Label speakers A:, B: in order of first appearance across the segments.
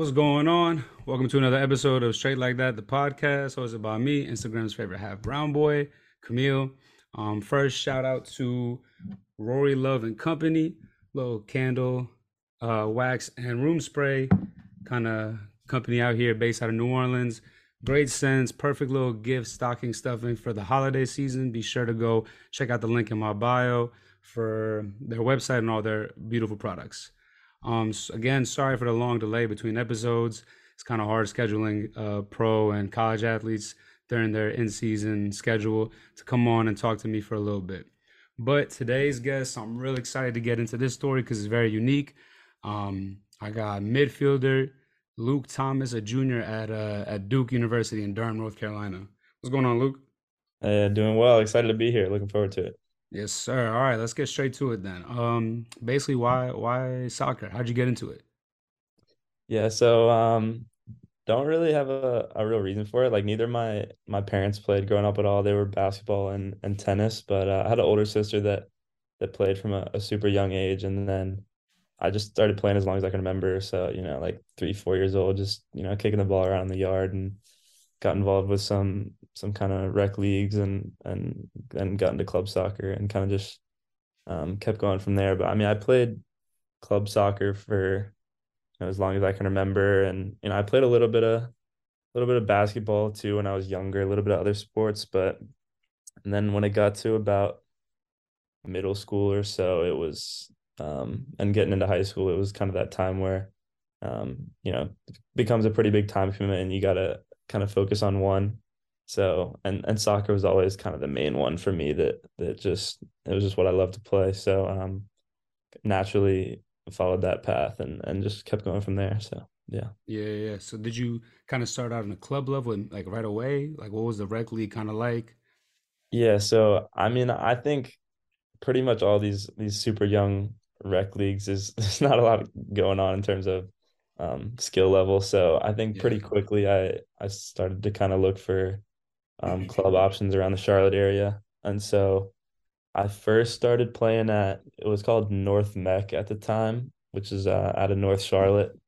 A: What's going on? Welcome to another episode of Straight Like That, the podcast, hosted by me, Instagram's favorite half brown boy, Camille. Um, first, shout out to Rory Love and Company, little candle, uh, wax, and room spray kind of company out here based out of New Orleans. Great scents, perfect little gift, stocking stuffing for the holiday season. Be sure to go check out the link in my bio for their website and all their beautiful products. Um, again, sorry for the long delay between episodes. It's kind of hard scheduling uh, pro and college athletes during their in-season schedule to come on and talk to me for a little bit. But today's guest, I'm really excited to get into this story because it's very unique. Um, I got midfielder Luke Thomas, a junior at uh, at Duke University in Durham, North Carolina. What's going on, Luke?
B: Uh, doing well. Excited to be here. Looking forward to it.
A: Yes, sir. All right, let's get straight to it then. Um, basically, why why soccer? How'd you get into it?
B: Yeah, so um, don't really have a, a real reason for it. Like neither my my parents played growing up at all. They were basketball and, and tennis, but uh, I had an older sister that that played from a, a super young age, and then I just started playing as long as I can remember. So you know, like three, four years old, just you know, kicking the ball around in the yard and got involved with some some kind of rec leagues and and then got into club soccer and kind of just um, kept going from there. But I mean, I played club soccer for you know, as long as I can remember, and you know, I played a little bit of a little bit of basketball too when I was younger, a little bit of other sports, but and then when it got to about middle school or so, it was um, and getting into high school, it was kind of that time where um, you know, becomes a pretty big time commitment and you got to kind of focus on one. So and and soccer was always kind of the main one for me that that just it was just what I loved to play. So um naturally followed that path and and just kept going from there. So yeah.
A: Yeah, yeah. So did you kind of start out in a club level and like right away? Like what was the rec league kind of like?
B: Yeah, so I mean I think pretty much all these these super young rec leagues is there's not a lot going on in terms of um, skill level. So I think yeah. pretty quickly I I started to kind of look for um, club options around the Charlotte area, and so I first started playing at it was called North Meck at the time, which is uh, out of North Charlotte,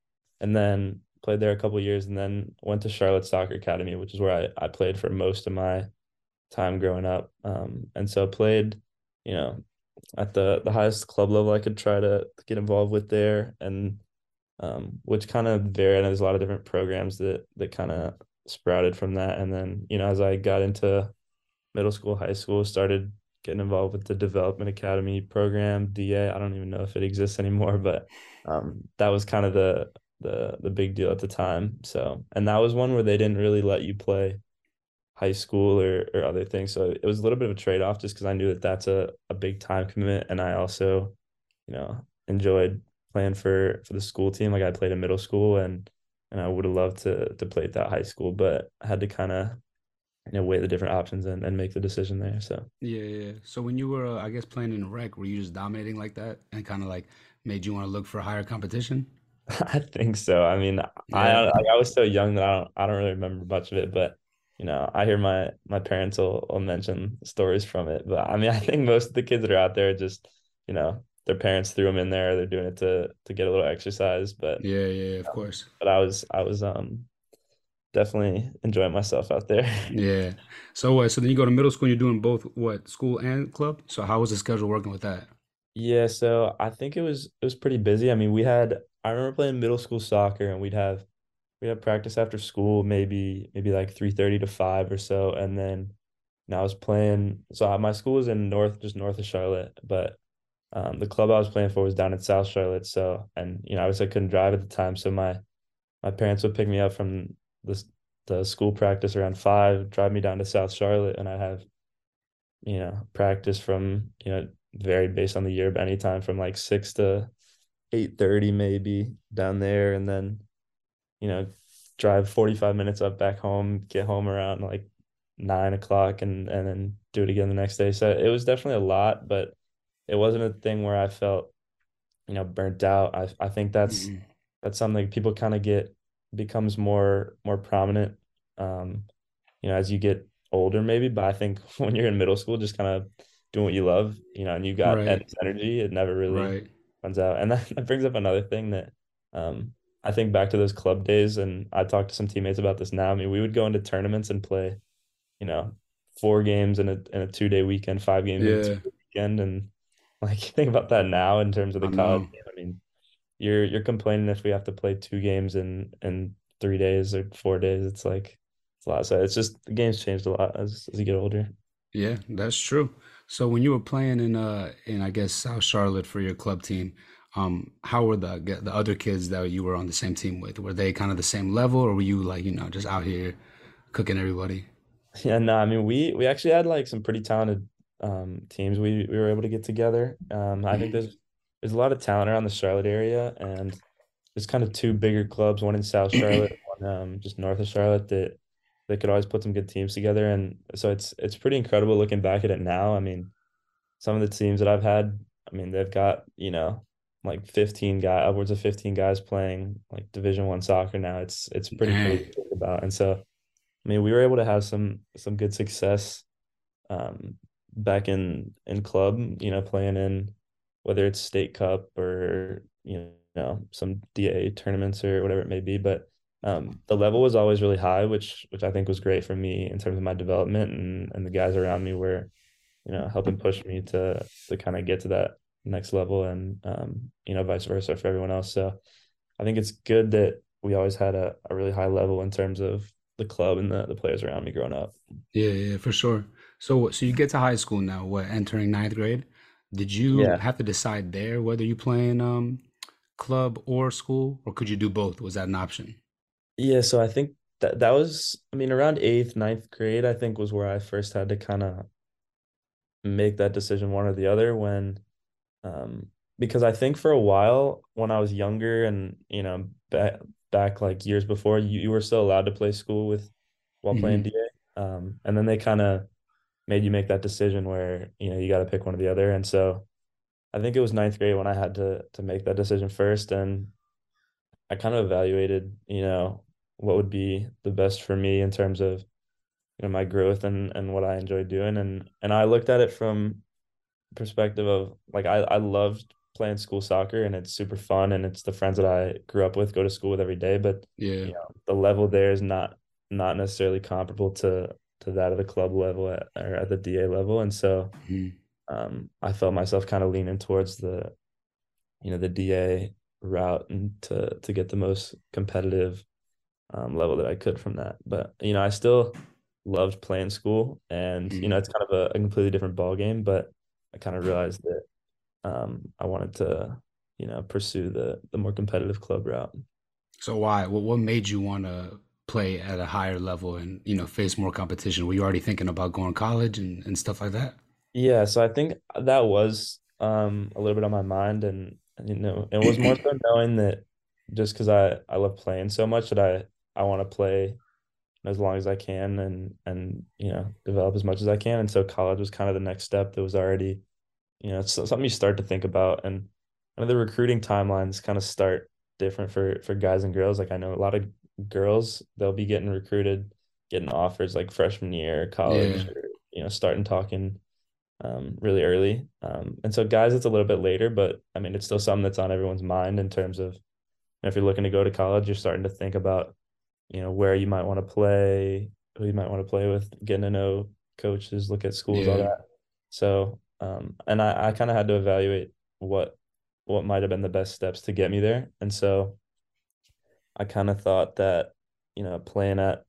B: and then played there a couple years, and then went to Charlotte Soccer Academy, which is where I I played for most of my time growing up, um, and so played, you know, at the the highest club level I could try to get involved with there, and um, which kind of varied. And there's a lot of different programs that that kind of sprouted from that. And then, you know, as I got into middle school, high school, started getting involved with the Development Academy program, DA. I don't even know if it exists anymore, but um, that was kind of the the the big deal at the time. So, and that was one where they didn't really let you play high school or or other things. So it was a little bit of a trade off, just because I knew that that's a a big time commitment, and I also, you know, enjoyed playing for for the school team. Like I played in middle school and and I would have loved to to play at that high school, but I had to kind of you know weigh the different options and, and make the decision there. So
A: yeah, yeah. So when you were, uh, I guess, playing in rec, were you just dominating like that and kind of like made you want to look for higher competition?
B: I think so. I mean, yeah. I I was so young that I don't I don't really remember much of it, but you know, I hear my my parents will, will mention stories from it. But I mean, I think most of the kids that are out there just, you know, their parents threw them in there. They're doing it to to get a little exercise. But
A: yeah, yeah, of course.
B: But I was I was um definitely enjoying myself out there.
A: yeah. So what? So then you go to middle school. and You're doing both what school and club. So how was the schedule working with that?
B: Yeah. So I think it was it was pretty busy. I mean, we had I remember playing middle school soccer, and we'd have we had practice after school, maybe maybe like three thirty to five or so, and then. And I was playing. So my school was in north, just north of Charlotte, but um, the club I was playing for was down in South Charlotte. So, and you know, was I couldn't drive at the time, so my my parents would pick me up from the the school practice around five, drive me down to South Charlotte, and I'd have, you know, practice from you know varied based on the year, but anytime from like six to eight thirty maybe down there, and then, you know, drive forty five minutes up back home, get home around like nine o'clock, and and then do it again the next day. So it was definitely a lot, but it wasn't a thing where I felt, you know, burnt out. I I think that's mm-hmm. that's something people kind of get becomes more more prominent um, you know, as you get older maybe, but I think when you're in middle school just kind of doing what you love, you know, and you got right. energy, it never really right. runs out. And that, that brings up another thing that um I think back to those club days, and I talked to some teammates about this now. I mean, we would go into tournaments and play, you know, four games in a in a two day weekend, five games in a
A: Yeah,
B: weekend, and like think about that now in terms of the
A: I
B: college game. I mean, you're you're complaining if we have to play two games in in three days or four days. It's like it's a lot. So it's just the game's changed a lot as as you get older.
A: Yeah, that's true. So when you were playing in uh in I guess South Charlotte for your club team, um, how were the the other kids that you were on the same team with? Were they kind of the same level, or were you like, you know, just out here cooking everybody?
B: Yeah, no, I mean we we actually had like some pretty talented um teams we we were able to get together. Um I think there's there's a lot of talent around the Charlotte area and there's kind of two bigger clubs, one in South Charlotte, one um just north of Charlotte that they could always put some good teams together and so it's it's pretty incredible looking back at it now. I mean, some of the teams that I've had, I mean, they've got, you know, like 15 guy upwards of 15 guys playing like Division One soccer now. It's it's pretty cool to think about. And so I mean, we were able to have some some good success um, back in in club, you know, playing in whether it's state cup or you know some DA tournaments or whatever it may be. But um, the level was always really high, which which I think was great for me in terms of my development, and and the guys around me were you know helping push me to to kind of get to that next level, and um, you know vice versa for everyone else. So I think it's good that we always had a, a really high level in terms of the club and the, the players around me growing up.
A: Yeah, yeah, for sure. So, so you get to high school now, what, entering ninth grade? Did you
B: Yeah.
A: have to decide there whether you play in um club or school, or could you do both? Was that an option?
B: Yeah, so I think that that was, I mean, around eighth, ninth grade, I think was where I first had to kind of make that decision one or the other when um because I think for a while when I was younger and you know back back like years before you, you were still allowed to play school with while playing
A: hmm
B: DA. Um and then they kind of made you make that decision where you know you got to pick one or the other. And so I think it was ninth grade when I had to to make that decision first and I kind of evaluated, you know, what would be the best for me in terms of, you know, my growth and and what I enjoy doing. And and I looked at it from perspective of like I, I loved playing school soccer and it's super fun and it's the friends that I grew up with, go to school with every day. But
A: Yeah.
B: you know, the level there is not not necessarily comparable to to that of the club level at, or at the DA level. And so
A: hmm
B: um I felt myself kind of leaning towards the you know the DA route and to to get the most competitive um, level that I could from that. But you know, I still loved playing school, and you know,
A: hmm
B: it's kind of a, a completely different ball game. But I kind of realized that um, I wanted to you know pursue the the more competitive club route.
A: So why? What what made you want to play at a higher level and, you know, face more competition? Were you already thinking about going to college and, and stuff like that?
B: Yeah, so I think that was um, a little bit on my mind, and you know, it was more so knowing that just because I I love playing so much that I I want to play as long as I can and and you know develop as much as I can. And so college was kind of the next step that was already you know it's something you start to think about. And kind of the recruiting timelines kind of start different for for guys and girls. Like I know a lot of girls they'll be getting recruited, getting offers like freshman year,
A: Yeah.
B: college, or you know starting talking um, really early. Um, and so guys, it's a little bit later, but I mean it's still something that's on everyone's mind in terms of if you're looking to go to college, you're starting to think about you know, where you might want to play, who you might want to play with, getting to know coaches, look at schools, all that. So, um, and I, I kind of had to evaluate what what might have been the best steps to get me there. And so I kind of thought that, you know, playing at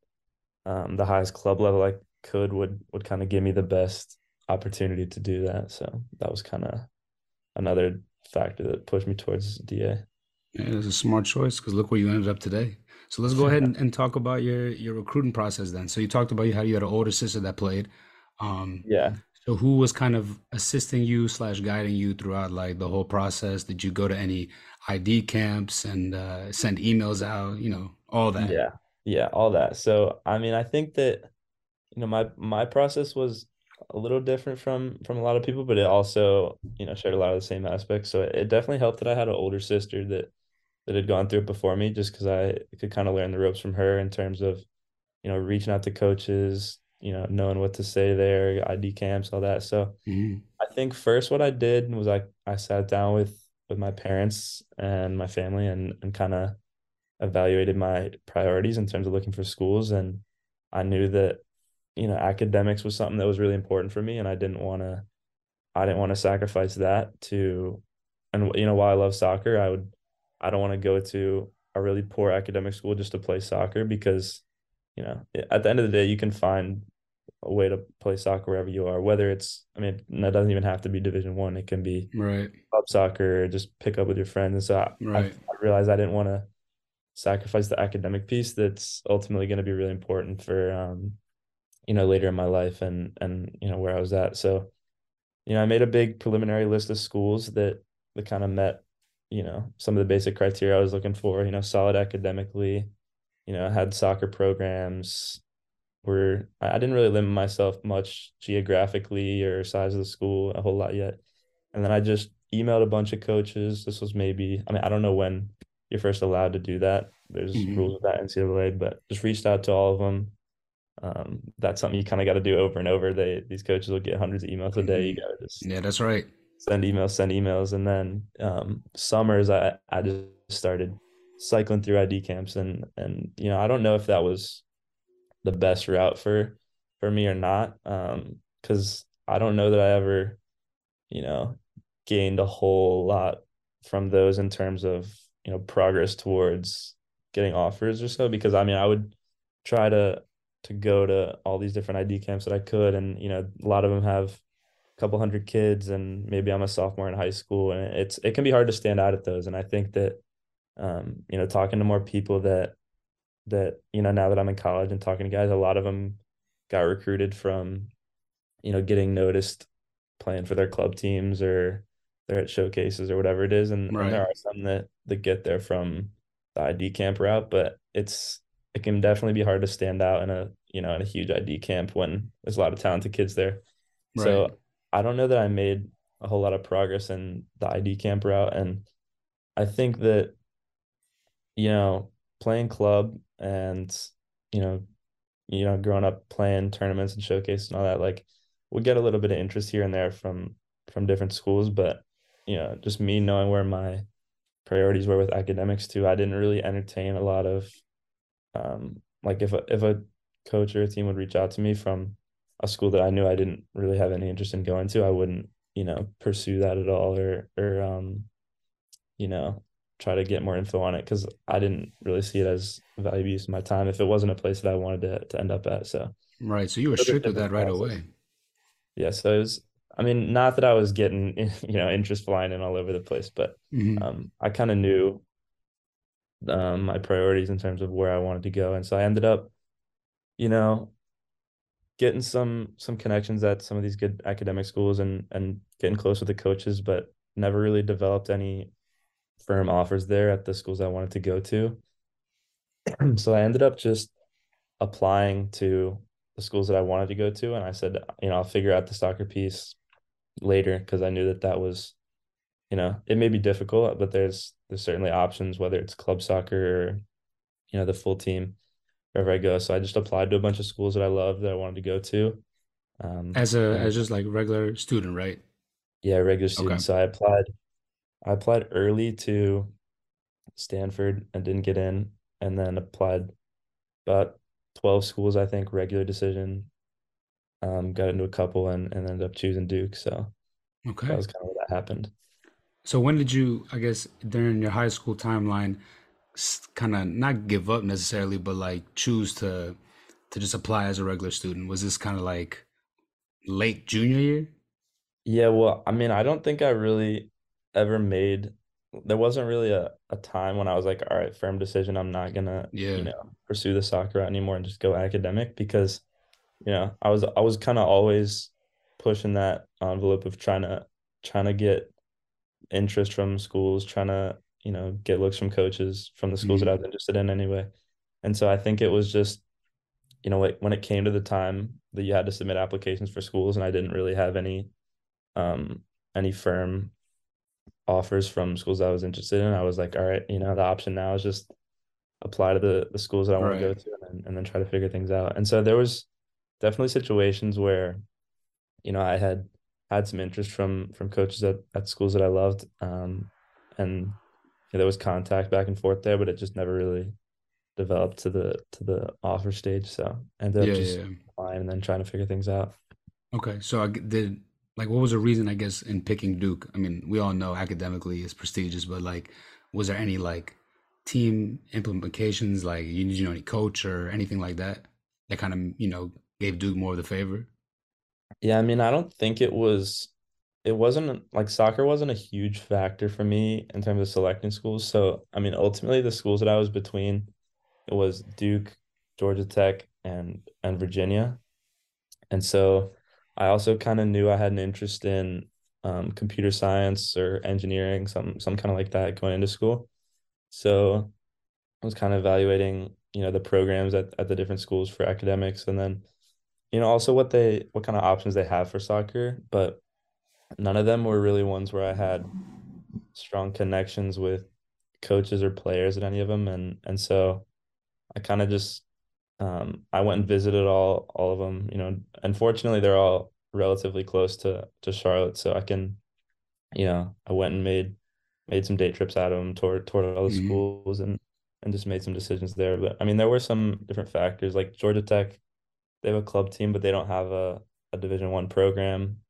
B: um, the highest club level I could would would kind of give me the best opportunity to do that. So that was kind of another factor that pushed me towards DA.
A: Yeah, it was a smart choice because look where you ended up today. So let's go ahead and, and talk about your your recruiting process then. So you talked about how you had an older sister that played. Um,
B: Yeah.
A: so who was kind of assisting you slash guiding you throughout like the whole process? Did you go to any ID camps and uh, send emails out? You know, all that.
B: Yeah. Yeah, all that. So, I mean, I think that you know my my process was a little different from from a lot of people but it also you know shared a lot of the same aspects so it, it definitely helped that i had an older sister that that had gone through it before me just because i could kind of learn the ropes from her in terms of you know reaching out to coaches you know knowing what to say there id camps all that so
A: hmm
B: i think first what i did was i i sat down with with my parents and my family and and kind of evaluated my priorities in terms of looking for schools. And I knew that you know academics was something that was really important for me and I didn't want to I didn't want to sacrifice that to and you know while I love soccer I would I don't want to go to a really poor academic school just to play soccer because you know at the end of the day you can find a way to play soccer wherever you are whether it's I mean that doesn't even have to be division 1 it can be
A: right.
B: club soccer just pick up with your friends. And so I, right. I, I realized I didn't want to sacrifice the academic piece that's ultimately going to be really important for um you know later in my life and and you know where I was at. So you know I made a big preliminary list of schools that that kind of met you know some of the basic criteria I was looking for you know solid academically you know had soccer programs were I didn't really limit myself much geographically or size of the school a whole lot yet and then I just emailed a bunch of coaches this was maybe I mean I don't know when you're first allowed to do that. There's mm-hmm. rules with that NCAA, but just reached out to all of them. Um, that's something you kind of got to do over and over. They these coaches will get hundreds of emails a day. You mm-hmm. got to just
A: yeah, that's right.
B: Send emails, send emails, and then um, summers I I just started cycling through ID camps and and you know I don't know if that was the best route for for me or not. Um because I don't know that I ever you know gained a whole lot from those in terms of you know progress towards getting offers or so because I mean I would try to to go to all these different ID camps that I could and you know a lot of them have a couple hundred kids and maybe I'm a sophomore in high school and it's it can be hard to stand out at those and I think that um you know talking to more people that that you know now that I'm in college and talking to guys a lot of them got recruited from you know getting noticed playing for their club teams or they're at showcases or whatever it is, and, right. and, there are some that that get there from the ID camp route, but it's it can definitely be hard to stand out in a you know in a huge ID camp when there's a lot of talented kids there. Right. So I don't know that I made a whole lot of progress in the ID camp route, and I think that you know playing club and you know you know growing up playing tournaments and showcases and all that like we get a little bit of interest here and there from from different schools but you know, just me knowing where my priorities were with academics too. I didn't really entertain a lot of um like if a if a coach or a team would reach out to me from a school that I knew I didn't really have any interest in going to, I wouldn't, you know, pursue that at all or or um, you know, try to get more info on it because I didn't really see it as valuable use of my time if it wasn't a place that I wanted to to end up at. So
A: right. So you were strict with that right away.
B: Yeah. So it was I mean, not that I was getting, you know, interest flying in all over the place, but mm-hmm. um, I kind of knew um, my priorities in terms of where I wanted to go, and so I ended up, you know, getting some some connections at some of these good academic schools and and getting close with the coaches, but never really developed any firm offers there at the schools I wanted to go to. so I ended up just applying to the schools that I wanted to go to, and I said, you know, I'll figure out the soccer piece later because I knew that that was, you know, it may be difficult, but there's there's certainly options whether it's club soccer or, you know, the full team wherever I go. So I just applied to a bunch of schools that I love that I wanted to go to.
A: Um, as a as just like regular student, right?
B: Yeah, regular student. Okay. So I applied. I applied early to Stanford and didn't get in, and then applied about twelve schools, I think, regular decision, um, got into a couple and, and ended up choosing Duke. So okay. that was kind of what that happened.
A: So when did you, I guess, during your high school timeline, kind of not give up necessarily, but like choose to to just apply as a regular student? Was this kind of like late junior year?
B: Yeah, well, I mean, I don't think I really ever made there wasn't really a, a time when I was like, all right, firm decision, I'm not gonna, yeah. you know, pursue the soccer route anymore and just go academic because you know I was I was kind of always pushing that envelope of trying to trying to get interest from schools, trying to you know get looks from coaches from the schools mm-hmm. that I was interested in anyway. And so I think it was just you know like when it came to the time that you had to submit applications for schools and I didn't really have any um any firm offers from schools I was interested in, I was like, all right, you know, the option now is just apply to the the schools that I want right. to go to and then, and then try to figure things out. And so there was definitely situations where, you know, I had had some interest from from coaches at, at schools that I loved. Um, and yeah, there was contact back and forth there, but it just never really developed to the to the offer stage. So ended up
A: Yeah,
B: just
A: yeah.
B: applying and then trying to figure things out.
A: Okay, so I did like what was the reason I guess in picking Duke? I mean, we all know academically it's prestigious, but like, was there any like team implications? Like, you did you know any coach or anything like that that kind of you know gave Duke more of the favor?
B: Yeah, I mean, I don't think it was it wasn't like soccer wasn't a huge factor for me in terms of selecting schools. So, I mean, ultimately the schools that I was between, it was Duke, Georgia Tech, and and Virginia. And so I also kind of knew I had an interest in um, computer science or engineering, some some kind of like that going into school. So I was kind of evaluating, you know, the programs at, at the different schools for academics and then, you know, also what they what kind of options they have for soccer. But none of them were really ones where I had strong connections with coaches or players at any of them. And and so I kind of just um, I went and visited all all of them. You know, unfortunately, they're all relatively close to to Charlotte, so I can, you know, I went and made made some day trips out of them, toured toured all the
A: hmm
B: schools, and and just made some decisions there. But I mean, there were some different factors. Like Georgia Tech, they have a club team, but they don't have a a Division One program.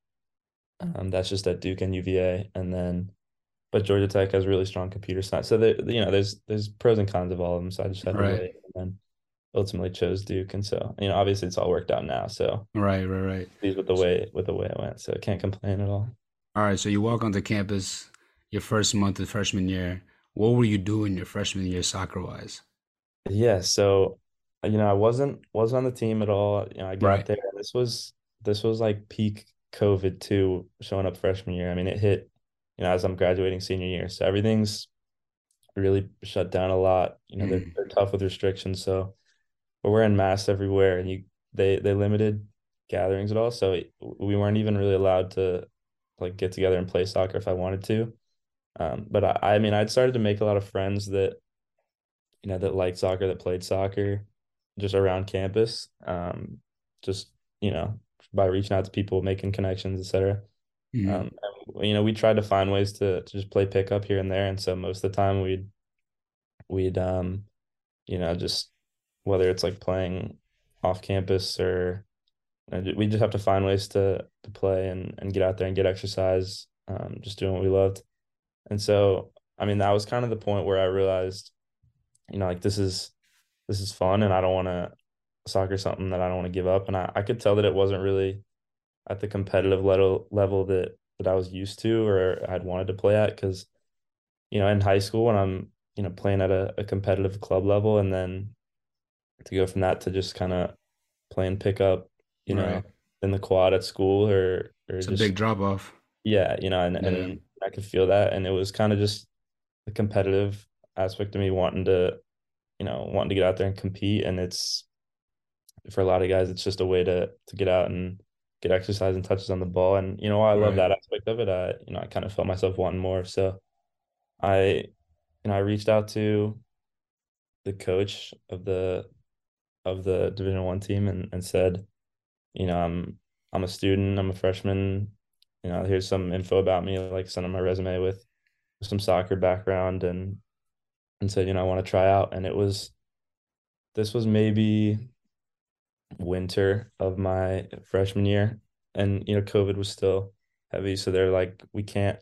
B: Um, that's just at Duke and UVA, and then but Georgia Tech has really strong computer science. So there, you know, there's there's pros and cons of all of them. So I just had to
A: Right,
B: weigh, and then ultimately chose Duke, and so you know, obviously it's all worked out now. So
A: right, right, right.
B: pleased with the way with the way it went. So I can't complain at all.
A: All right, so you walk onto campus your first month of freshman year. What were you doing your freshman year soccer wise?
B: Yeah, so you know, I wasn't was on the team at all. You know, I got
A: Right.
B: there. This was this was like peak COVID too, showing up freshman year. I mean, it hit, you know, as I'm graduating senior year. So everything's really shut down a lot. You know, they're
A: hmm
B: they're tough with restrictions. So we're wearing masks everywhere, and you they they limited gatherings at all. So we weren't even really allowed to like get together and play soccer if I wanted to. Um, but I, I mean, I'd started to make a lot of friends that you know, that liked soccer, that played soccer just around campus. Um, just, you know, by reaching out to people, making connections, etc.
A: hmm
B: Um, and, you know, we tried to find ways to to just play pickup here and there. And so most of the time we'd we'd um, you know, just whether it's like playing off campus or we just have to find ways to to play and and get out there and get exercise, um, just doing what we loved. And so, I mean, that was kind of the point where I realized, you know, like this is this is fun and I don't want to soccer something that I don't want to give up. And I, I could tell that it wasn't really at the competitive level level that that I was used to or I'd wanted to play at because, you know, in high school when I'm, you know, playing at a, a competitive club level and then to go from that to just kind of playing pickup, you know,
A: Right.
B: in the quad at school or or
A: It's a
B: just
A: big drop off.
B: yeah, you know, and
A: Yeah.
B: and I could feel that and it was kind of just the competitive aspect of me wanting to, you know, wanting to get out there and compete and it's for a lot of guys, it's just a way to to get out and get exercise and touches on the ball. And you know, I love
A: Right.
B: that aspect of it, I you know, I kind of felt myself wanting more. So I, you know, I reached out to the coach of the of the Division One team and and said, you know, I'm I'm a student, I'm a freshman. You know, here's some info about me, like send him my resume with some soccer background and and said, you know, I want to try out. And it was this was maybe winter of my freshman year. And, you know, COVID was still heavy. So they're like, we can't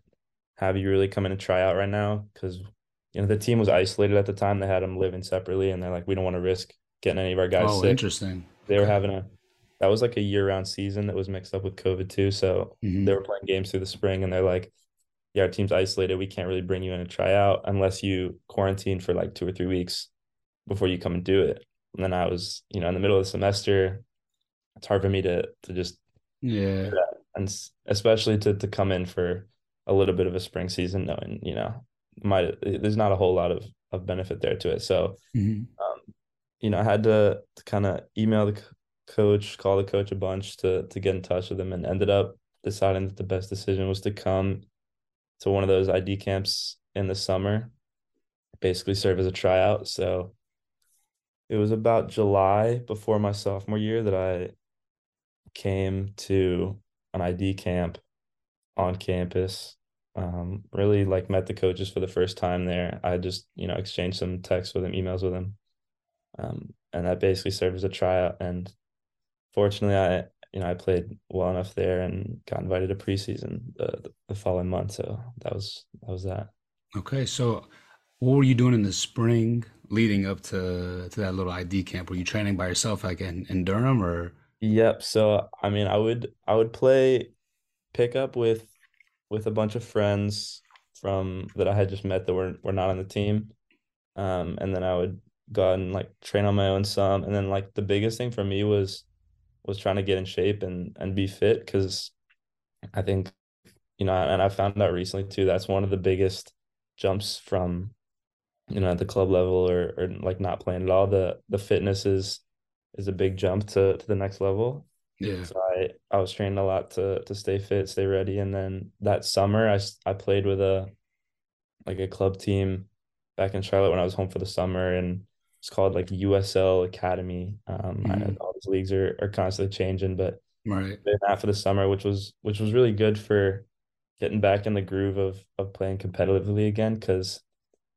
B: have you really come in and try out right now because, you know, the team was isolated at the time. They had them living separately and they're like, we don't want to risk getting any of our guys
A: Oh,
B: sick.
A: interesting.
B: They were having a, that was like a year round season that was mixed up with COVID too. So they
A: hmm
B: were playing games through the spring and they're like, yeah, our team's isolated. We can't really bring you in and try out unless you quarantine for like two or three weeks before you come and do it. And then I was, you know, in the middle of the semester, it's hard for me to to just do
A: Yeah.
B: that, and especially to to come in for a little bit of a spring season, knowing you know, might there's not a whole lot of of benefit there to it. So,
A: hmm
B: um, you know, I had to, to kind of email the coach, call the coach a bunch to to get in touch with him, and ended up deciding that the best decision was to come to one of those ID camps in the summer, basically serve as a tryout. So it was about July before my sophomore year that I came to an ID camp on campus. um, really like met the coaches for the first time there. I just, you know, exchanged some texts with him, emails with him. Um, and that basically served as a tryout. And fortunately, I, you know, I played well enough there and got invited to preseason the, the following month. So that was, that was that.
A: Okay. So what were you doing in the spring leading up to, to that little ID camp? Were you training by yourself like in, in Durham or?
B: Yep. So, I mean, I would, I would play pickup with with a bunch of friends from that I had just met that were were not on the team. Um, and then I would go out and like train on my own some. And then like the biggest thing for me was was trying to get in shape and and be fit because I think you know, and I found out recently too that's one of the biggest jumps from you know at the club level or or like not playing at all. The the fitness is is a big jump to to the next level.
A: Yeah.
B: So I I was training a lot to to stay fit, stay ready, and then that summer I I played with a like a club team back in Charlotte when I was home for the summer, and it's called like USL Academy. Um,
A: Mhm.
B: all these leagues are are constantly changing, but
A: Right.
B: that for the summer, which was which was really good for getting back in the groove of of playing competitively again, because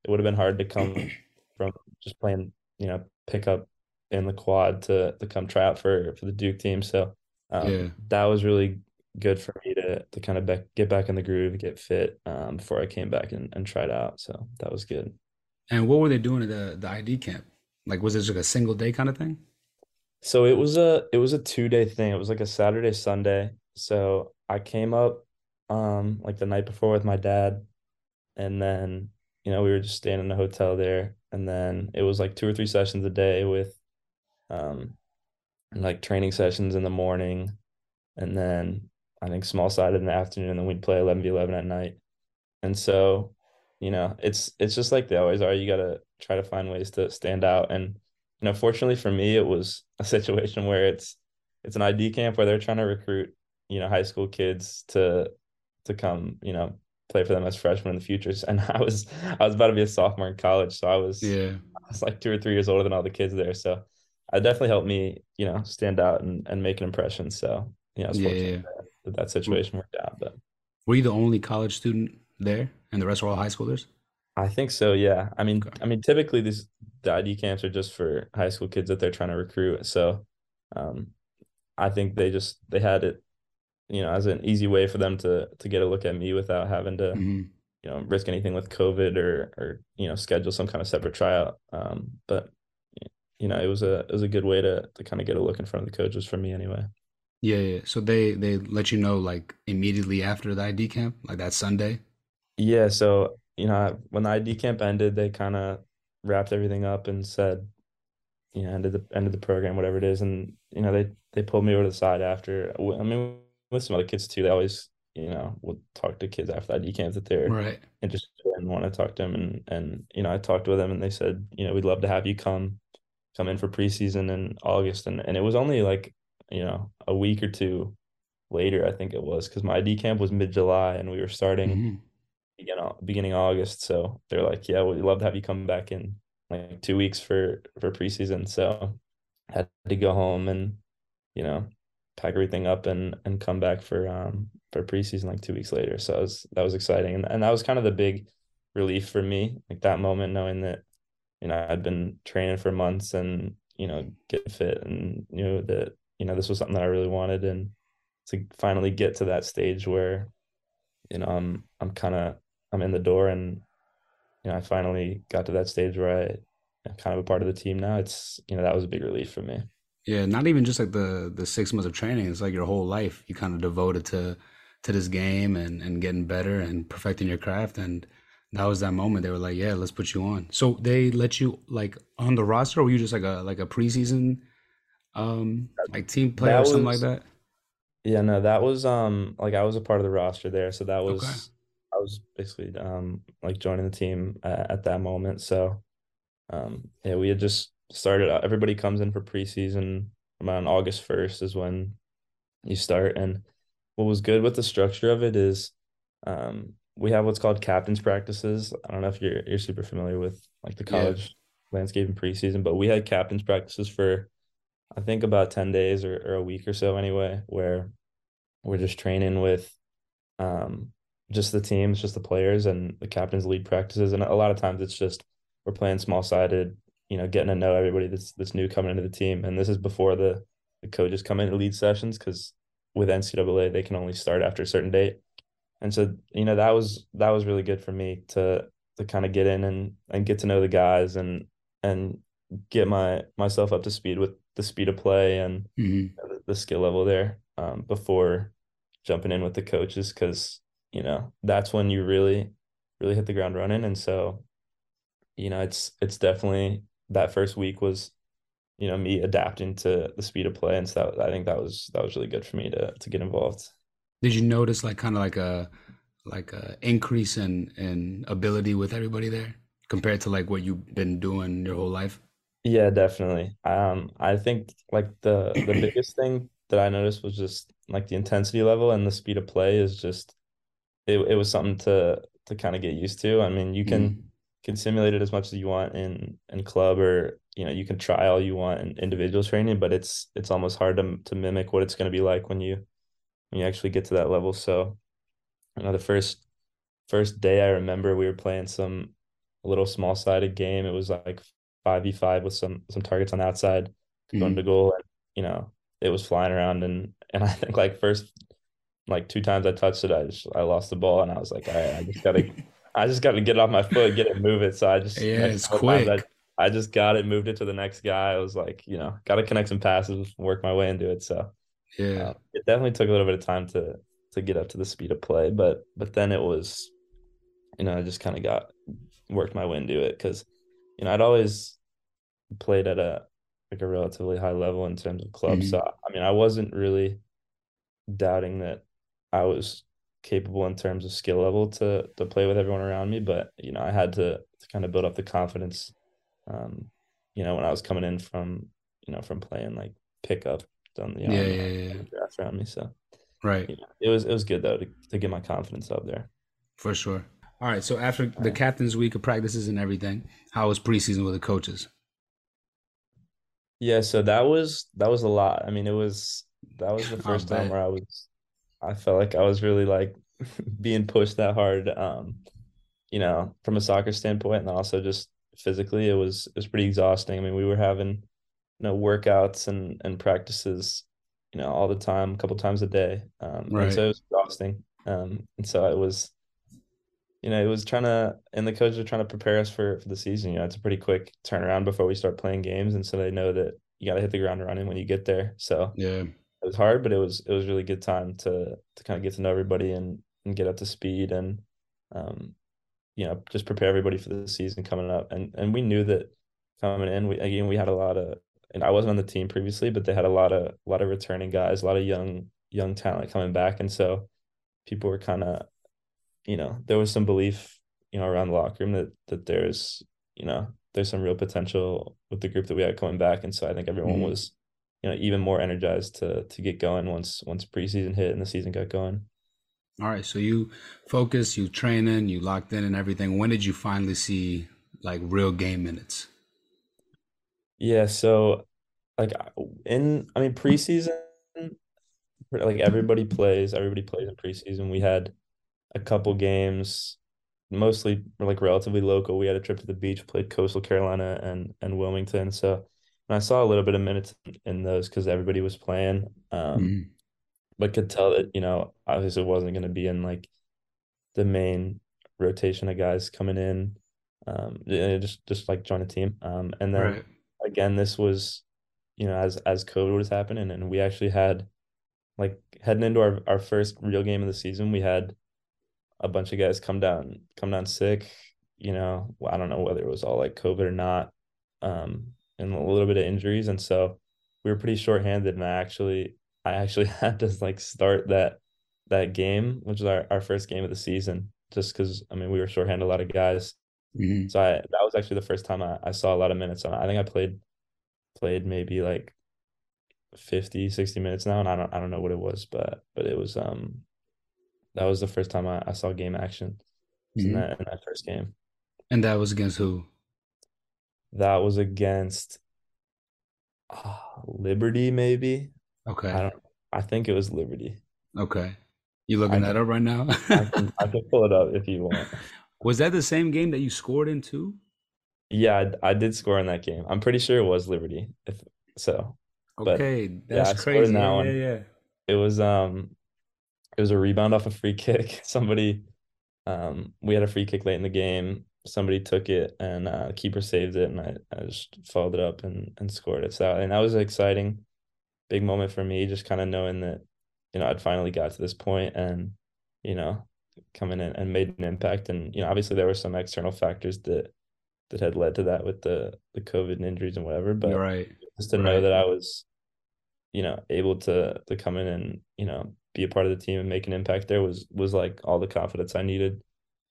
B: it would have been hard to come from just playing, you know, pickup in the quad to to come try out for for the Duke team. So
A: Yeah.
B: um, that was really good for me to to kind of back, get back in the groove, get fit um, before I came back and, and tried out. So that was good.
A: And what were they doing at the the ID camp? Like, was it just like a single day kind of thing?
B: So it was a it was a two day thing. It was like a Saturday, Sunday. So I came up um like the night before with my dad, and then you know we were just staying in a hotel there, and then it was like two or three sessions a day with um like training sessions in the morning, and then I think small side in the afternoon, and then we'd play 11 v 11 at night. And so, you know, it's it's just like they always are. You gotta try to find ways to stand out. And you know, fortunately for me, it was a situation where it's it's an ID camp where they're trying to recruit, you know, high school kids to to come, you know, play for them as freshmen in the futures. And I was I was about to be a sophomore in college, so I was
A: Yeah.
B: I was like two or three years older than all the kids there. So it definitely helped me, you know, stand out and, and make an impression. So, you know,
A: Yeah.
B: fortunate
A: yeah.
B: that, that situation worked out. But
A: Were you the only college student there, and the rest were all high schoolers?
B: I think so, yeah. I mean,
A: Okay.
B: I mean, typically these the ID camps are just for high school kids that they're trying to recruit. So, um, I think they just they had it, you know, as an easy way for them to to get a look at me without having to,
A: hmm
B: you know, risk anything with COVID or or you know, schedule some kind of separate tryout. Um, but you know, it was a it was a good way to to kind of get a look in front of the coaches for me anyway.
A: Yeah, yeah. So they they let you know like immediately after the ID camp, like that Sunday.
B: Yeah, so you know, when the ID camp ended, they kind of wrapped everything up and said, you know, ended the end of the program, whatever it is, and you know, they they pulled me over to the side after. I mean, with some other kids too, they always, you know, will talk to kids after the ID camp that they're
A: Right.
B: interested and want to talk to them, and and you know, I talked with them, and they said, you know, we'd love to have you come come in for preseason in August, and and it was only like, you know, a week or two later, I think it was, because my ID camp was mid July, and we were starting
A: hmm
B: begin beginning August. So they're like, yeah, we'd love to have you come back in like two weeks for for preseason. So had to go home and you know pack everything up and and come back for um for preseason like two weeks later. So was that was exciting and and that was kind of the big relief for me like that moment knowing that you know I'd been training for months and you know get fit and knew that you know this was something that I really wanted and to finally get to that stage where you know I'm I'm kind of I'm in the door and you know I finally got to that stage where I am kind of a part of the team now. It's you know that was a big relief for me.
A: Yeah, not even just like the the six months of training. It's like your whole life you kind of devoted to to this game and and getting better and perfecting your craft. And that was that moment. They were like, "Yeah, let's put you on." So they let you like on the roster, or were you just like a like a preseason um like team player or
B: That
A: something like that?
B: yeah no that was um like I was a part of the roster there, so that
A: Okay.
B: I was basically um like joining the team at, at that moment. So um yeah we had just started. Everybody comes in for preseason around August first is when you start and what was good with the structure of it is um, we have what's called captains practices. I don't know if you're you're super familiar with like the
A: Yeah.
B: college landscape and preseason, but we had captains practices for I think about 10 days or, or a week or so anyway, where we're just training with um just the teams, just the players and the captain's lead practices. And a lot of times it's just we're playing small sided, you know, getting to know everybody that's that's new coming into the team. And this is before the the coaches come in to lead sessions because with NCAA they can only start after a certain date. And so, you know, that was that was really good for me to to kind of get in and and get to know the guys and and get my myself up to speed with the speed of play and
A: Mm-hmm.
B: the, the skill level there um, before jumping in with the coaches because you know that's when you really really hit the ground running and so you know it's it's definitely that first week was you know me adapting to the speed of play and so that, I think that was that was really good for me to to get involved.
A: Did you notice like kind of like a like a increase in in ability with everybody there compared to like what you've been doing your whole life?
B: Yeah, definitely. Um, I think like the the biggest thing that I noticed was just like the intensity level and the speed of play is just it, it was something to to kind of get used to. I mean, you can
A: Mm-hmm.
B: can simulate it as much as you want in in club or you know you can try all you want in individual training, but it's it's almost hard to to mimic what it's going to be like when you when you actually get to that level. So you know the first first day I remember we were playing some a little small sided game. It was like five v five with some some targets on the outside going to
A: Mm-hmm.
B: goal, and you know it was flying around and and I think like first like two times I touched it, I just I lost the ball and I was like, right, I just gotta I just gotta get it off my foot, get it, move it. So I just
A: Yeah, it's
B: times I
A: quick.
B: I just got it, moved it to the next guy. I was like, you know, gotta connect some passes, work my way into it. So
A: Yeah.
B: uh, it definitely took a little bit of time to to get up to the speed of play, but but then it was, you know, I just kind of got worked my way into it because, you know, I'd always played at a like a relatively high level in terms of clubs.
A: Mm-hmm.
B: So I mean, I wasn't really doubting that I was capable in terms of skill level to to play with everyone around me, but you know, I had to to kind of build up the confidence. Um, you know, when I was coming in from you know from playing like pickup on you know
A: Yeah, yeah, yeah.
B: the draft around me, so
A: Right.
B: you know, it was it was good though to to get my confidence up there.
A: For sure. All right. So after the captain's week of practices and everything, how was preseason with the coaches?
B: Yeah, so that was that was a lot. I mean, it was that was the first time where I was I felt like I was really like being pushed that hard. Um, you know, from a soccer standpoint, and also just physically, it was it was pretty exhausting. I mean, we were having you know workouts and and practices, you know, all the time, a couple times a day, um, and so it was exhausting. Um, and so it was, you know, it was trying to, and the coaches are trying to prepare us for for the season. You know, it's a pretty quick turnaround before we start playing games, and so they know that you got to hit the ground running when you get there. So
A: Yeah.
B: It was hard, but it was it was really good time to to kind of get to know everybody and and get up to speed and um you know just prepare everybody for the season coming up. And and we knew that coming in, we again we had a lot of and I wasn't on the team previously, but they had a lot of a lot of returning guys, a lot of young young talent coming back, and so people were kind of you know there was some belief you know around the locker room that that there's you know there's some real potential with the group that we had coming back, and so I think everyone
A: hmm
B: was you know even more energized to to get going once once preseason hit and the season got going.
A: All right. So you focus, you training, you locked in and everything. When did you finally see like real game minutes?
B: Yeah, so like in I mean preseason like everybody plays everybody plays in preseason. We had a couple games mostly like relatively local. We had a trip to the beach, played Coastal Carolina and and Wilmington. So and I saw a little bit of minutes in those because everybody was playing. Um,
A: hmm
B: but could tell that, you know, obviously it wasn't going to be in like the main rotation of guys coming in. Um, just just like join a team. Um, and then
A: Right.
B: again, this was, you know, as as COVID was happening, and we actually had like heading into our, our first real game of the season, we had a bunch of guys come down come down sick. You know, I don't know whether it was all like COVID or not, um, and a little bit of injuries, and so we were pretty shorthanded. And I actually I actually had to like start that that game, which was our, our first game of the season, just because I mean we were shorthanded a lot of guys.
A: hmm
B: So I that was actually the first time I, I saw a lot of minutes on. I think I played played maybe like 50 60 minutes now, and I don't I don't know what it was, but but it was um that was the first time I, I saw game action. Was in that in that first game.
A: And that was against who?
B: That was against uh, Liberty, maybe.
A: Okay.
B: I don't. I think it was Liberty.
A: Okay. You
B: I
A: looking that
B: can,
A: up right now?
B: I can, I can pull it up if you want.
A: Was that the same game that you scored in too?
B: Yeah, I, I did score in that game. I'm pretty sure it was Liberty. If so, but
A: Okay,
B: yeah,
A: that's
B: I in
A: crazy.
B: that
A: Yeah, yeah,
B: one.
A: yeah.
B: It was um, it was a rebound off a free kick. Somebody, um, we had a free kick late in the game. Somebody took it and uh, keeper saved it, and I, I just followed it up and and scored it. So and that was an exciting, big moment for me. Just kind of knowing that, you know, I'd finally got to this point and, you know, coming in and made an impact. And you know, obviously there were some external factors that that had led to that with the the COVID and injuries and whatever. But
A: right.
B: just to know that I was, you know, able to to come in and you know be a part of the team and make an impact there was was like all the confidence I needed,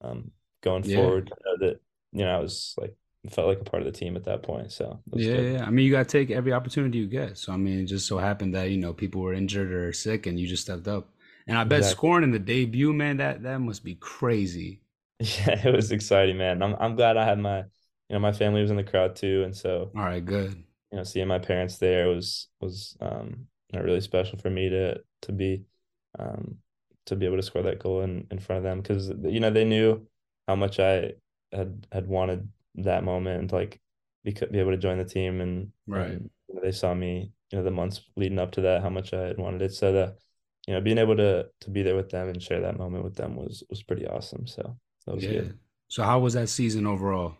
B: um, going
A: Yeah.
B: forward. Know that you know I was like felt like a part of the team at that point. So
A: Yeah, yeah. I mean, you got to take every opportunity you get. So, I mean, it just so happened that, you know, people were injured or sick and you just stepped up. And I bet
B: Exactly.
A: scoring in the debut, man, that that must be crazy.
B: Yeah, it was exciting, man. I'm I'm glad I had my you know my family was in the crowd too, and so
A: All right, good.
B: you know seeing my parents there was was um know, really special for me to to be um to be able to score that goal in in front of them because you know they knew how much I had had wanted that moment and like be could be able to join the team and
A: Right.
B: and you know, they saw me you know the months leading up to that how much I had wanted it so that you know being able to to be there with them and share that moment with them was was pretty awesome so that was
A: Yeah.
B: good.
A: So how was that season overall?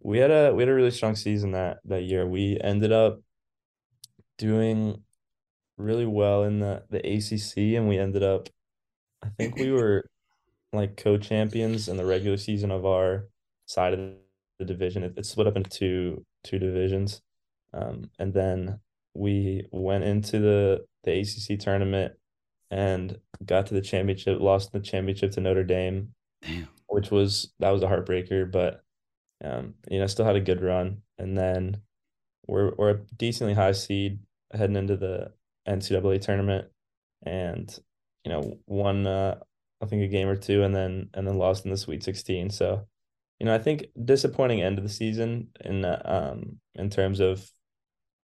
B: We had a we had a really strong season that that year. We ended up doing really well in the the ACC, and we ended up. I think we were like co-champions in the regular season of our side of the division. It, it's split up into two two divisions, um, and then we went into the the ACC tournament and got to the championship. Lost the championship to Notre Dame,
A: Damn.
B: which was that was a heartbreaker, but um, you know, still had a good run. And then we're we're a decently high seed heading into the NCAA tournament, and you know, won uh, I think a game or two, and then and then lost in the Sweet 16. So, you know, I think disappointing end of the season in um in terms of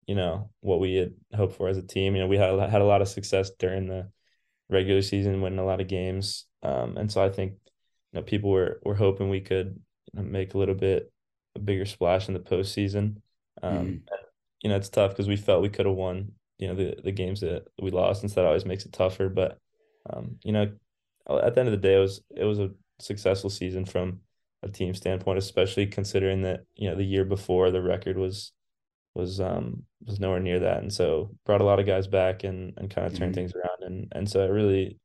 B: you know what we had hoped for as a team. You know, we had had a lot of success during the regular season, winning a lot of games, um, and so I think you know people were were hoping we could you know, make a little bit a bigger splash in the postseason. Um,
A: Mhm.
B: you know, it's tough because we felt we could have won, you know, the the games that we lost, and so that always makes it tougher. But um, you know, at the end of the day, it was it was a successful season from a team standpoint, especially considering that you know the year before the record was was um was nowhere near that, and so brought a lot of guys back and and kind of turned
A: Mhm.
B: things around, and and so it really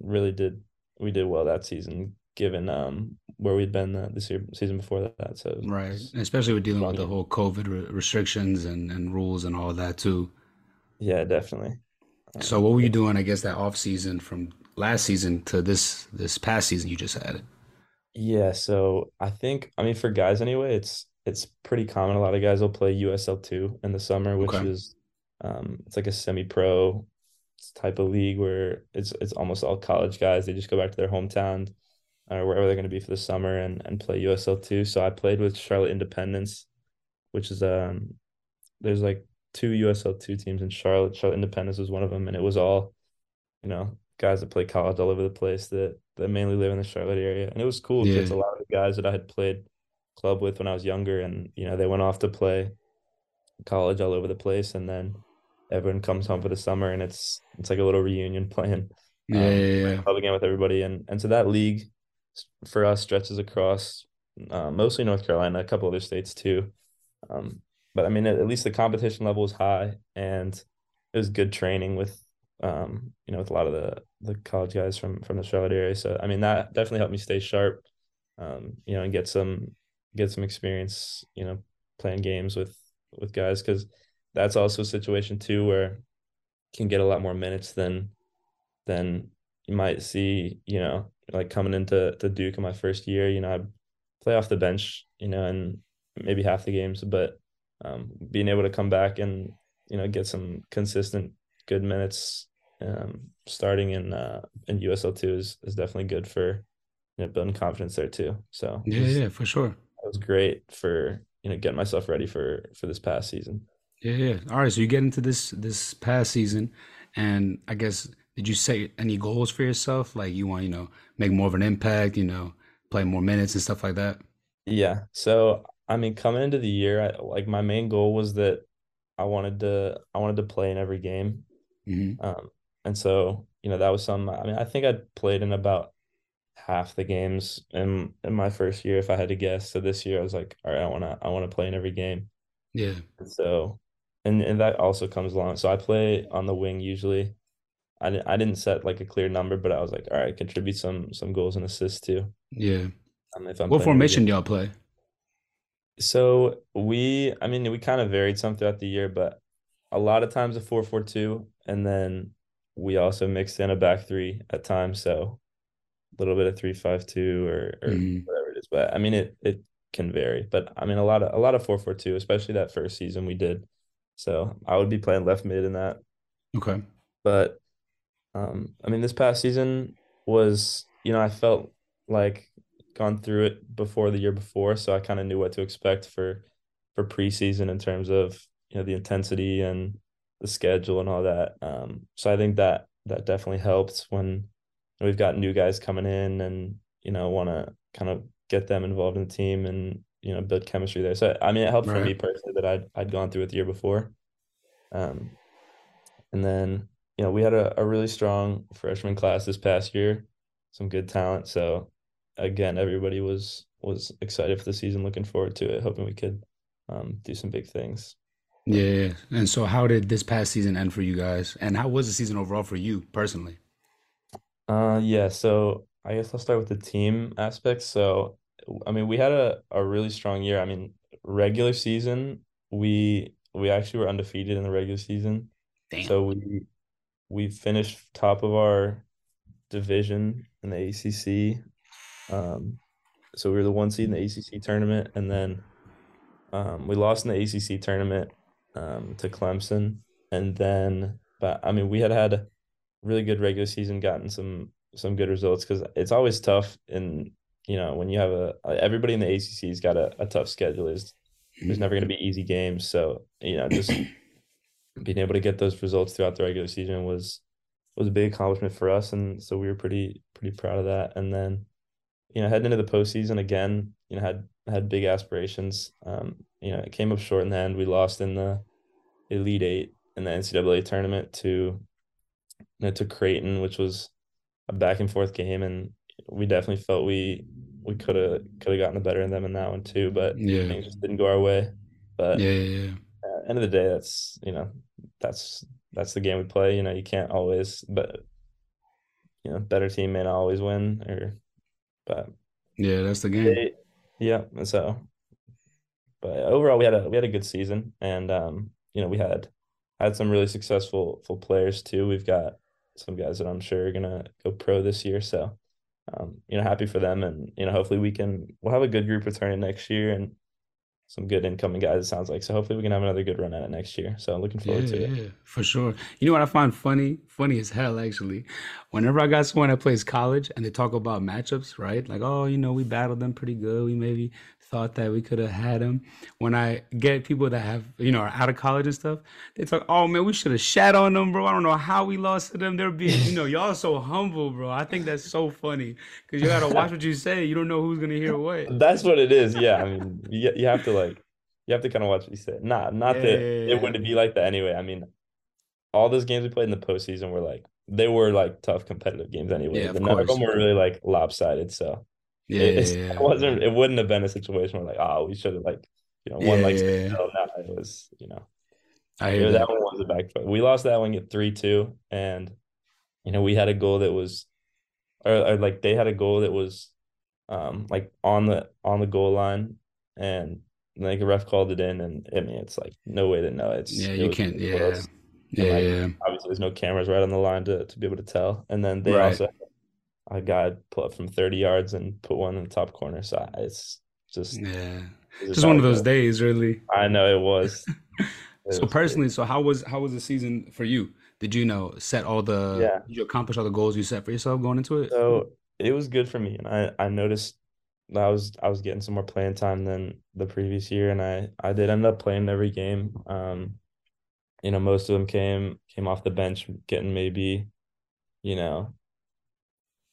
B: really did we did well that season given um where we'd been the, this year season before that. So
A: Right. Especially with dealing with the whole COVID re restrictions and and rules and all that too.
B: Yeah, definitely.
A: So what were you doing, I guess, that off season from last season to this this past season you just had?
B: Yeah, so I think I mean for guys anyway, it's it's pretty common. A lot of guys will play USL two in the summer, which
A: Okay.
B: is um it's like a semi-pro type of league where it's it's almost all college guys. They just go back to their hometown or wherever they're going to be for the summer and and play USL two. So I played with Charlotte Independence, which is um there's like two USL two teams in Charlotte. Charlotte Independence was one of them, and it was all you know, guys that play college all over the place that that mainly live in the Charlotte area. And it was cool because
A: Yeah.
B: a lot of the guys that I had played club with when I was younger and you know, they went off to play college all over the place and then everyone comes home for the summer and it's it's like a little reunion playing
A: Yeah,
B: um
A: yeah, yeah.
B: club again with everybody and and so that league for us stretches across uh, mostly North Carolina, a couple other states too. Um, but I mean, at, at least the competition level was high, and it was good training with, um, you know, with a lot of the the college guys from from the Charlotte area. So I mean, that definitely helped me stay sharp, um, you know, and get some get some experience, you know, playing games with with guys because that's also a situation too where you can get a lot more minutes than than you might see, you know, like coming into to Duke in my first year, you know, I'd play off the bench, you know, and maybe half the games, but um, being able to come back and, you know, get some consistent good minutes um, starting in uh, in USL two is is definitely good for you know building confidence there too. So
A: Yeah, yeah, for sure.
B: it was great for you know getting myself ready for for this past season.
A: Yeah, yeah. All right, so you get into this this past season, and I guess did you set any goals for yourself? Like you want, you know, make more of an impact, you know, play more minutes and stuff like that?
B: Yeah. So I mean, coming into the year, I, like my main goal was that I wanted to I wanted to play in every game.
A: hmm
B: Um, and so, you know, that was some I mean, I think I'd played in about half the games in in my first year if I had to guess. So this year I was like, all right, I wanna I wanna play in every game.
A: Yeah.
B: And so and and that also comes along. So I play on the wing usually. I didn't I didn't set like a clear number, but I was like, all right, contribute some some goals and assists too.
A: Yeah.
B: Um, if I'm
A: What
B: playing every game.
A: formation do y'all play?
B: So we, I mean, we kind of varied some throughout the year, but a lot of times a four four two, and then we also mixed in a back three at times. So a little bit of three five two or or
A: hmm
B: whatever it is. But I mean, it it can vary. But I mean, a lot of a lot of four four two, especially that first season we did. So I would be playing left mid in that.
A: Okay.
B: But um, I mean, this past season was, you know, I felt like gone through it before the year before, so I kind of knew what to expect for for preseason in terms of, you know, the intensity and the schedule and all that. Um, so I think that that definitely helped when we've got new guys coming in and, you know, want to kind of get them involved in the team and, you know, build chemistry there. So I mean, it helped for me personally that I'd I'd gone through it the year before. Um, and then, you know, we had a, a really strong freshman class this past year, some good talent. So again, everybody was was excited for the season, looking forward to it, hoping we could um, do some big things.
A: Yeah. yeah. And so how did this past season end for you guys? And how was the season overall for you personally?
B: Uh, yeah, so I guess I'll start with the team aspect. So, I mean, we had a, a really strong year. I mean, regular season, we we actually were undefeated in the regular season.
A: Damn.
B: So we we finished top of our division in the ACC. Um, so we were the one seed in the ACC tournament, and then um, we lost in the ACC tournament um, to Clemson, and then but I mean we had had really good regular season, gotten some some good results because it's always tough in you know when you have a everybody in the ACC's got a, a tough schedule. There's there's never going to be easy games, so you know just being able to get those results throughout the regular season was was a big accomplishment for us, and so we were pretty pretty proud of that. And then you know heading into the postseason again, you know had had big aspirations. Um, you know it came up short in the end. We lost in the Elite Eight in the NCAA tournament to you know, to Creighton, which was a back and forth game, and we definitely felt we we could have could have gotten the better of them in that one too, but
A: Yeah.
B: things just didn't go our way. But
A: Yeah. Yeah. yeah.
B: uh, end of the day, that's you know that's that's the game we play. You know you can't always, but you know better team may not always win, or but
A: Yeah, that's the game.
B: they, yeah. So, but overall, we had a we had a good season, and um, you know we had had some really successful full players too. We've got some guys that I'm sure are gonna go pro this year, so um, you know happy for them, and you know hopefully we can we'll have a good group returning next year and some good incoming guys. It sounds like so. Hopefully we can have another good run at it next year. So I'm looking
A: Yeah,
B: forward to it.
A: yeah, for sure. You know what I find funny? Funny as hell, actually. Whenever I got someone that plays college and they talk about matchups, right? Like, oh, you know, we battled them pretty good. We maybe thought that we could have had them. When I get people that have, you know, are out of college and stuff, they talk, oh man, we should have shat on them, bro. I don't know how we lost to them. They're being, you know, y'all so humble, bro. I think that's so funny because you gotta watch what you say. You don't know who's gonna hear what.
B: That's what it is. Yeah, I mean, you, you have to like, you have to kind of watch what you say. Not, not
A: Yeah,
B: that
A: yeah,
B: it wouldn't be like that anyway. I mean, all those games we played in the postseason were like they were like tough competitive games anyway.
A: yeah,
B: And none of them were really like lopsided. So
A: Yeah,
B: it,
A: yeah,
B: it
A: yeah,
B: wasn't. It wouldn't have been a situation where like, oh, we should have like, you know,
A: yeah, yeah.
B: like
A: yeah, yeah.
B: No, it was, you know,
A: I hear
B: that
A: that.
B: one was a back. foot. We lost that one at three two, and you know we had a goal that was, or, or like they had a goal that was, um, like on the on the goal line, and like a ref called it in, and I mean it's like no way to know. It's
A: Yeah,
B: it
A: you
B: was
A: can't. Yeah, yeah,
B: like
A: yeah.
B: obviously there's no cameras right on the line to to be able to tell. And then they
A: Right.
B: also a guy pull up from 30 yards and put one in the top corner. So it's just
A: Yeah.
B: it was
A: Just one of those days, really.
B: I know it was. It
A: So
B: was crazy.
A: personally, so how was how was the season for you? Did you know set all the
B: Yeah.
A: did you accomplish all the goals you set for yourself going into it?
B: So it was good for me, and I I noticed I was I was getting some more playing time than the previous year, and I I did end up playing every game. Um, you know, most of them came came off the bench, getting maybe you know,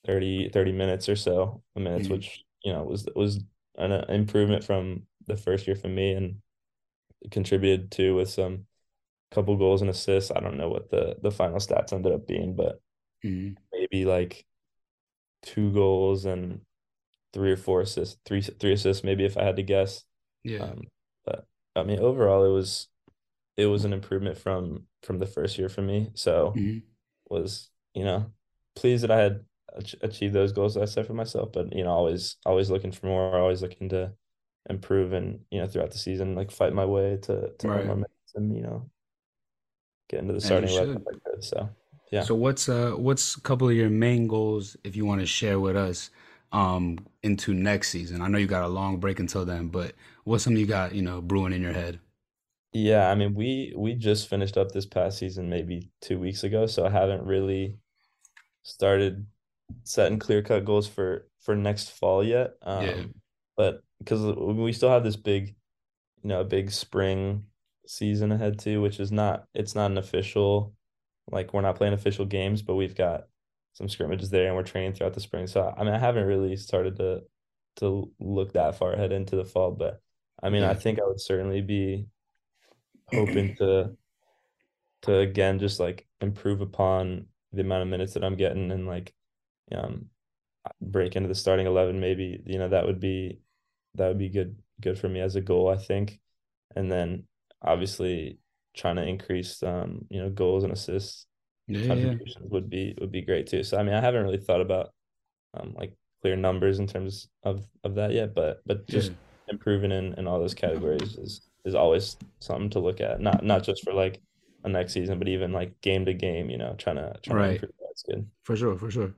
B: 30, 30 minutes or so minutes,
A: Mhm.
B: which, you know, was was an uh, improvement from the first year for me and contributed to with some couple goals and assists. I don't know what the the final stats ended up being, but
A: Mhm.
B: maybe like two goals and three or four assists, three three assists maybe if I had to guess.
A: Yeah.
B: Um, but I mean overall it was it was an improvement from from the first year for me. So
A: Mhm.
B: was, you know, pleased that I had achieved those goals that I set for myself, but you know, always always looking for more, always looking to improve and, you know, throughout the season, like fight my way to to earn more minutes and, you know, get into the starting eleven
A: should.
B: if I could. So yeah.
A: So what's uh what's a couple of your main goals if you want to share with us um into next season? I know you got a long break until then, but what's something you got, you know, brewing in your head?
B: Yeah, I mean we we just finished up this past season maybe two weeks ago, so I haven't really started setting clear cut goals for for next fall yet.
A: Yeah.
B: Um, but because we still have this big, you know, big spring season ahead too, which is not it's not an official, like we're not playing official games, but we've got some scrimmages there and we're training throughout the spring. So I mean, I haven't really started to to look that far ahead into the fall, but I mean, I think I would certainly be hoping to to again just like improve upon the amount of minutes that I'm getting and like um break into the starting 11 maybe you know that would be that would be good good for me as a goal I think and then obviously trying to increase um you know goals and assists
A: Yeah, yeah.
B: contributions would be would be great too so I mean I haven't really thought about um like clear numbers in terms of of that yet but but
A: Yeah.
B: just improving in in all those categories is is always something to look at not not just for like a next season but even like game to game you know trying to trying to
A: Right.
B: improve that's good
A: For sure, for sure.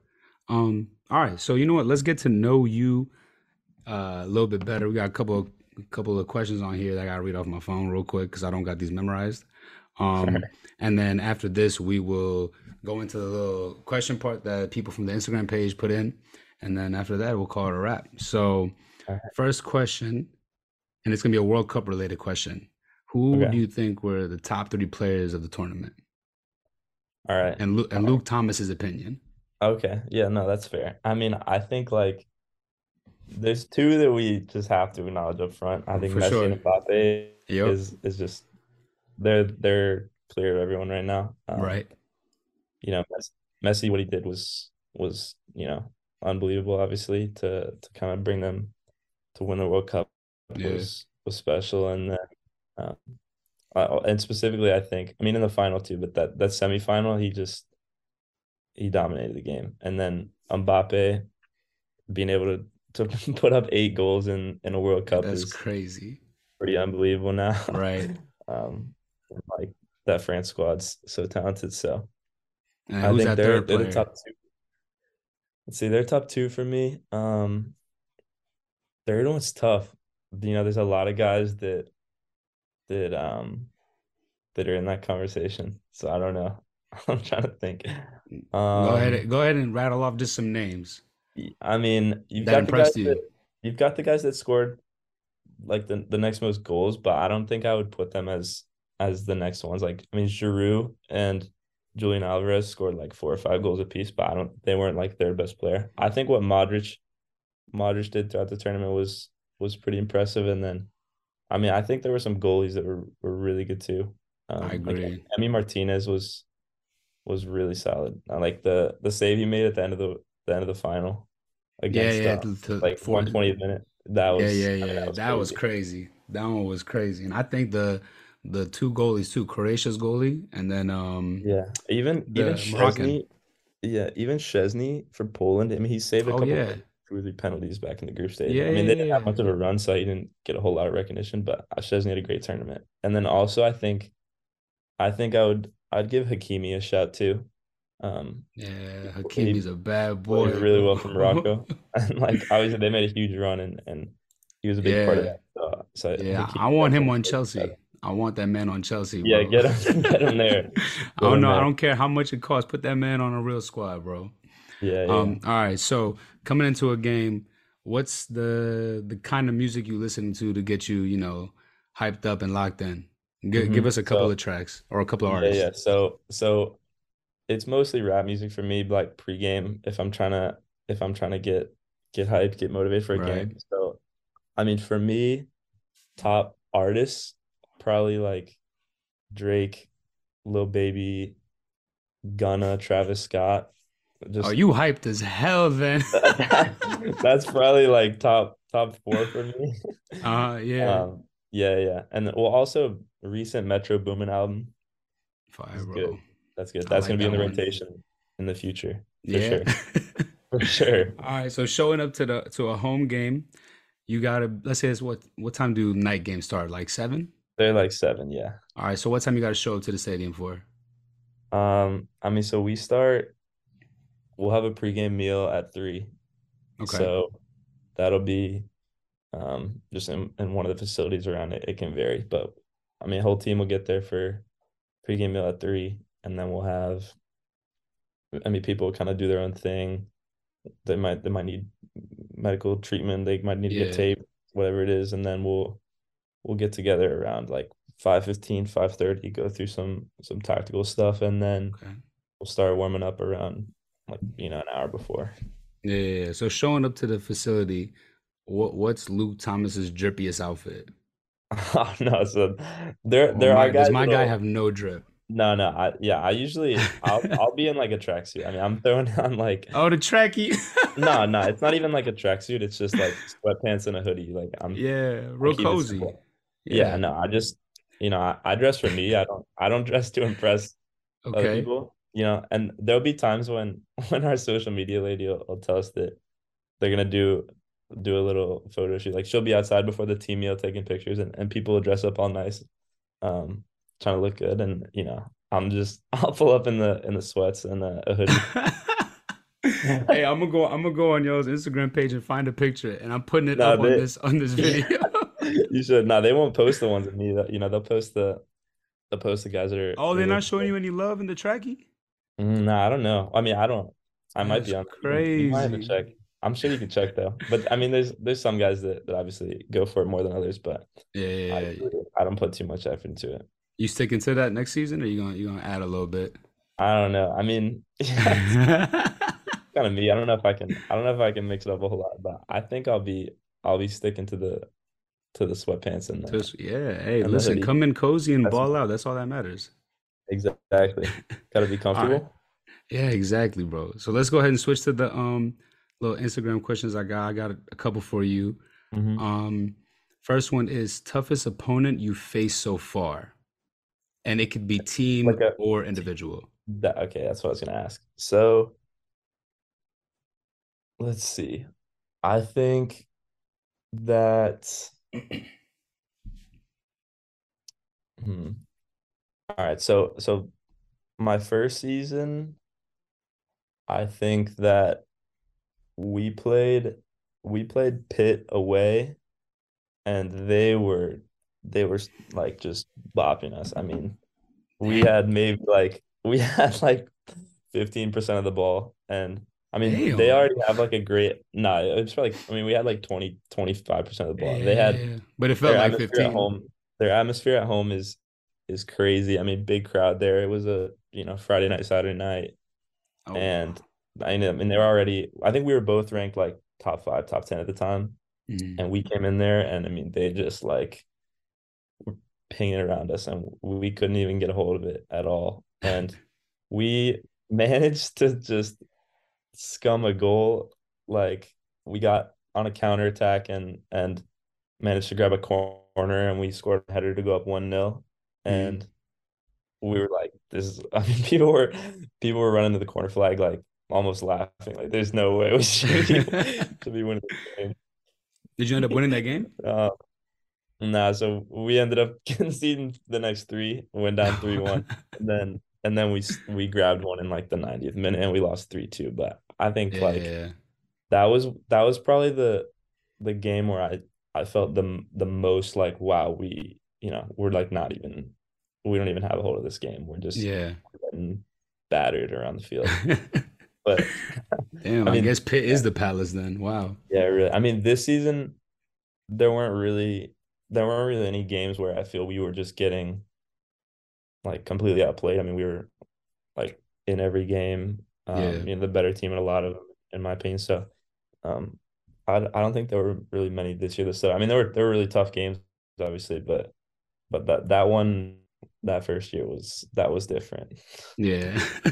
A: Um, all right, so you know what? Let's get to know you uh, a little bit better. We got a couple a couple of questions on here that I gotta read off my phone real quick because I don't got these memorized. Um, and then after this, we will go into the little question part that people from the Instagram page put in, and then after that, we'll call it a wrap. So,
B: right.
A: first question, and it's gonna be a World Cup related question. Who
B: Okay.
A: do you think were the top three players of the tournament?
B: all right
A: And Lu- and
B: right.
A: Luke Thomas's opinion.
B: Okay. Yeah, no, that's fair. I mean, I think like there's two that we just have to acknowledge up front. I think
A: For
B: Messi
A: sure.
B: and Mbappe
A: Yep.
B: is is just they're they're clear of everyone right now. Um,
A: Right.
B: you know, Mes- Messi, what he did was was, you know, unbelievable, obviously, to to kind of bring them to win the World Cup
A: Yeah.
B: was was special. And then um, uh, and specifically, I think, I mean, in the final too, but that that semifinal, he just he dominated the game. And then Mbappe being able to to put up eight goals in in a World Cup
A: That's
B: is
A: crazy.
B: pretty unbelievable now.
A: Right.
B: Um, like that France squad's so talented. So
A: And
B: I think they're they're the top two. Let's see, they're top two for me. Um, third one's tough. You know, there's a lot of guys that that um that are in that conversation. So I don't know. I'm trying to think.
A: Go
B: Um,
A: ahead, go ahead and rattle off just some names
B: I mean, you've
A: that
B: got the guys
A: impressed
B: that
A: you.
B: you've got the guys that scored like the the next most goals, but I don't think I would put them as as the next ones. Like, I mean, Giroud and Julian Alvarez scored like four or five goals apiece, but I don't they weren't like their best player. I think what Modric Modric did throughout the tournament was was pretty impressive. And then I mean, I think there were some goalies that were were really good too.
A: I
B: Um, like
A: agree.
B: Emi Martinez was was really solid. I like the the save he made at the end of the the end of the final against
A: yeah,
B: uh
A: to, to
B: like
A: for
B: 120th minute. That
A: yeah,
B: was
A: yeah,
B: I mean,
A: yeah.
B: that was
A: That was
B: crazy.
A: crazy. That one was crazy. And I think the the two goalies too, Croatia's goalie and then um
B: Yeah. Even even
A: Moroccan.
B: Szczesny, yeah, even Szczesny for Poland. I mean, he saved a
A: Oh
B: couple
A: yeah.
B: two three penalties back in the group stage.
A: Yeah,
B: I mean,
A: yeah,
B: they didn't have much of a run, so he didn't get a whole lot of recognition. But uh, Szczesny had a great tournament. And then also, I think I think I would I'd give Hakimi a shout too. Um,
A: Yeah,
B: he
A: Hakimi's a bad boy,
B: really well for
A: bro.
B: Morocco, and like obviously they made a huge run, and and he was a big part of
A: Yeah.
B: that. So, so
A: Yeah, I want him on
B: deserves a shout
A: Chelsea.
B: out.
A: I want that man on Chelsea,
B: Yeah,
A: bro.
B: get him, get him there,
A: I don't know. I don't care how much it costs. Put that man on a real squad, bro.
B: Yeah, yeah.
A: Um, all right. So coming into a game, what's the the kind of music you listening to to get you, you know, hyped up and locked in? G give
B: hmm
A: us a couple
B: So
A: of tracks or a couple of
B: artists. yeah,
A: yeah.
B: So so it's mostly rap music for me, like pregame if I'm trying to if I'm trying to get get hyped, get motivated for a
A: Right.
B: game. So I mean for me, top artists, probably like Drake, Lil Baby, Gunna, Travis Scott. Just
A: Oh, you hyped as hell then.
B: that's probably like top top four for me.
A: Uh yeah.
B: Um, yeah, yeah. And well also recent Metro Boomin album.
A: Fire, bro.
B: good. That's good. That's
A: like
B: gonna be in the
A: one.
B: rotation in the future. For
A: Yeah.
B: sure. For sure.
A: All right, so showing up to the to a home game, you gotta let's say it's what what time do night games start? Like seven?
B: They're like seven, yeah.
A: All right, so what time you gotta show up to the stadium for?
B: Um, I mean, so we start, we'll have a pregame meal at three.
A: Okay.
B: So that'll be um just in, in one of the facilities around it. It can vary, but I mean, whole team will get there for pregame meal at three, and then we'll have I mean, people kind of do their own thing. They might they might need medical treatment, they might need to
A: Yeah.
B: get taped, whatever it is, and then we'll we'll get together around like 5:15, 5:30, go through some some tactical stuff, and then
A: Okay.
B: we'll start warming up around like you know an hour before.
A: Yeah, yeah, yeah. So showing up to the facility, what what's Luke Thomas's drippiest outfit?
B: Oh no, so there
A: Or
B: there
A: my,
B: are guys
A: does my guy have no drip?
B: no no I yeah I usually I'll I'll be in like a tracksuit. I mean I'm throwing on like
A: Oh, the trackie.
B: no no it's not even like a tracksuit. It's just like sweatpants and a hoodie. Like I'm
A: Yeah, real cozy.
B: simple. Yeah no I just you know I, I dress for me. I don't I don't dress to impress other people. You know, and there'll be times when when our social media lady will, will tell us that they're gonna do do a little photo shoot. Like she'll be outside before the team meal taking pictures, and, and people will dress up all nice, um, trying to look good. And you know, I'm just I'll pull up in the in the sweats and a, a hoodie.
A: Hey, I'm gonna go. I'm gonna go on y'all's Instagram page and find a picture, and I'm putting it
B: Nah,
A: up on this on this video.
B: you should. No, they won't post the ones of me. That you know, they'll post the they'll post the guys that are.
A: Oh, they're not
B: are-
A: showing you any love in the trackie?
B: Mm, Nah, I don't know. I mean, I don't. I might be on.
A: That's
B: you might have to
A: crazy.
B: check. I'm sure you can check though. But I mean, there's there's some guys that, that obviously go for it more than others. But
A: Yeah, yeah,
B: I,
A: yeah.
B: I don't put too much effort into it.
A: You sticking to that next season, or you gonna you gonna add a little bit?
B: I don't know. I mean, it's kind of me. I don't know if I can. I don't know if I can mix it up a whole lot. But I think I'll be I'll be sticking to the to the sweatpants and the
A: Just- yeah. Hey,
B: And
A: listen, come in cozy and
B: That's-
A: ball out. That's all that matters.
B: exactly. Got to be comfortable.
A: Yeah, exactly, bro. So let's go ahead and switch to the um little Instagram questions I got. I got a, couple for you.
B: Mhm.
A: Um, first one is toughest opponent you faced so far, and it could be team
B: Like a-
A: or individual.
B: That okay, that's what I was gonna ask. So let's see. I think that hmm. All right, so so my first season, I think that we played we played Pitt away and they were they were like just bopping us. I mean, we had maybe like we had like 15% of the ball and I mean they already have like a great no, it's probably I mean we had like 20 25% of the ball. They had
A: Yeah, but it felt like 15.
B: at home. Their atmosphere at home is is crazy. I mean, big crowd there. It was a you know Friday night, Saturday night,
A: Oh,
B: and I mean, I mean they're already. I think we were both ranked like top five, top ten at the time,
A: mhm.
B: and we came in there, and I mean they just like were pinging around us, and we couldn't even get a hold of it at all, and we managed to just scum a goal. Like we got on a counter attack and and managed to grab a corner and we scored a header to go up one 0 and we were like, "This is." I mean, people were people were running to the corner flag like almost laughing, like, "There's no way we should be, should be winning this game."
A: Did you end up winning that game?
B: Uh, nah, so we ended up conceding the next three, went down three one, and then and then we we grabbed one in like the 90th minute and we lost three two. But I think
A: Yeah,
B: like
A: yeah.
B: that was that was probably the the game where I I felt the the most like wow we you know we're like not even we don't even have a hold of this game we're just
A: Yeah.
B: getting battered around the field but
A: Damn,
B: I
A: I,
B: mean,
A: guess Pitt is the Palace then. Wow.
B: yeah really I mean this season there weren't really there weren't really any games where I feel we were just getting like completely outplayed I mean we were like in every game. Um,
A: Yeah.
B: you know, the better team in a lot of them, in my opinion. So, um, I I don't think there were really many this year. So I mean, there were there were really tough games, obviously, but but that that one that first year was that was different.
A: Yeah.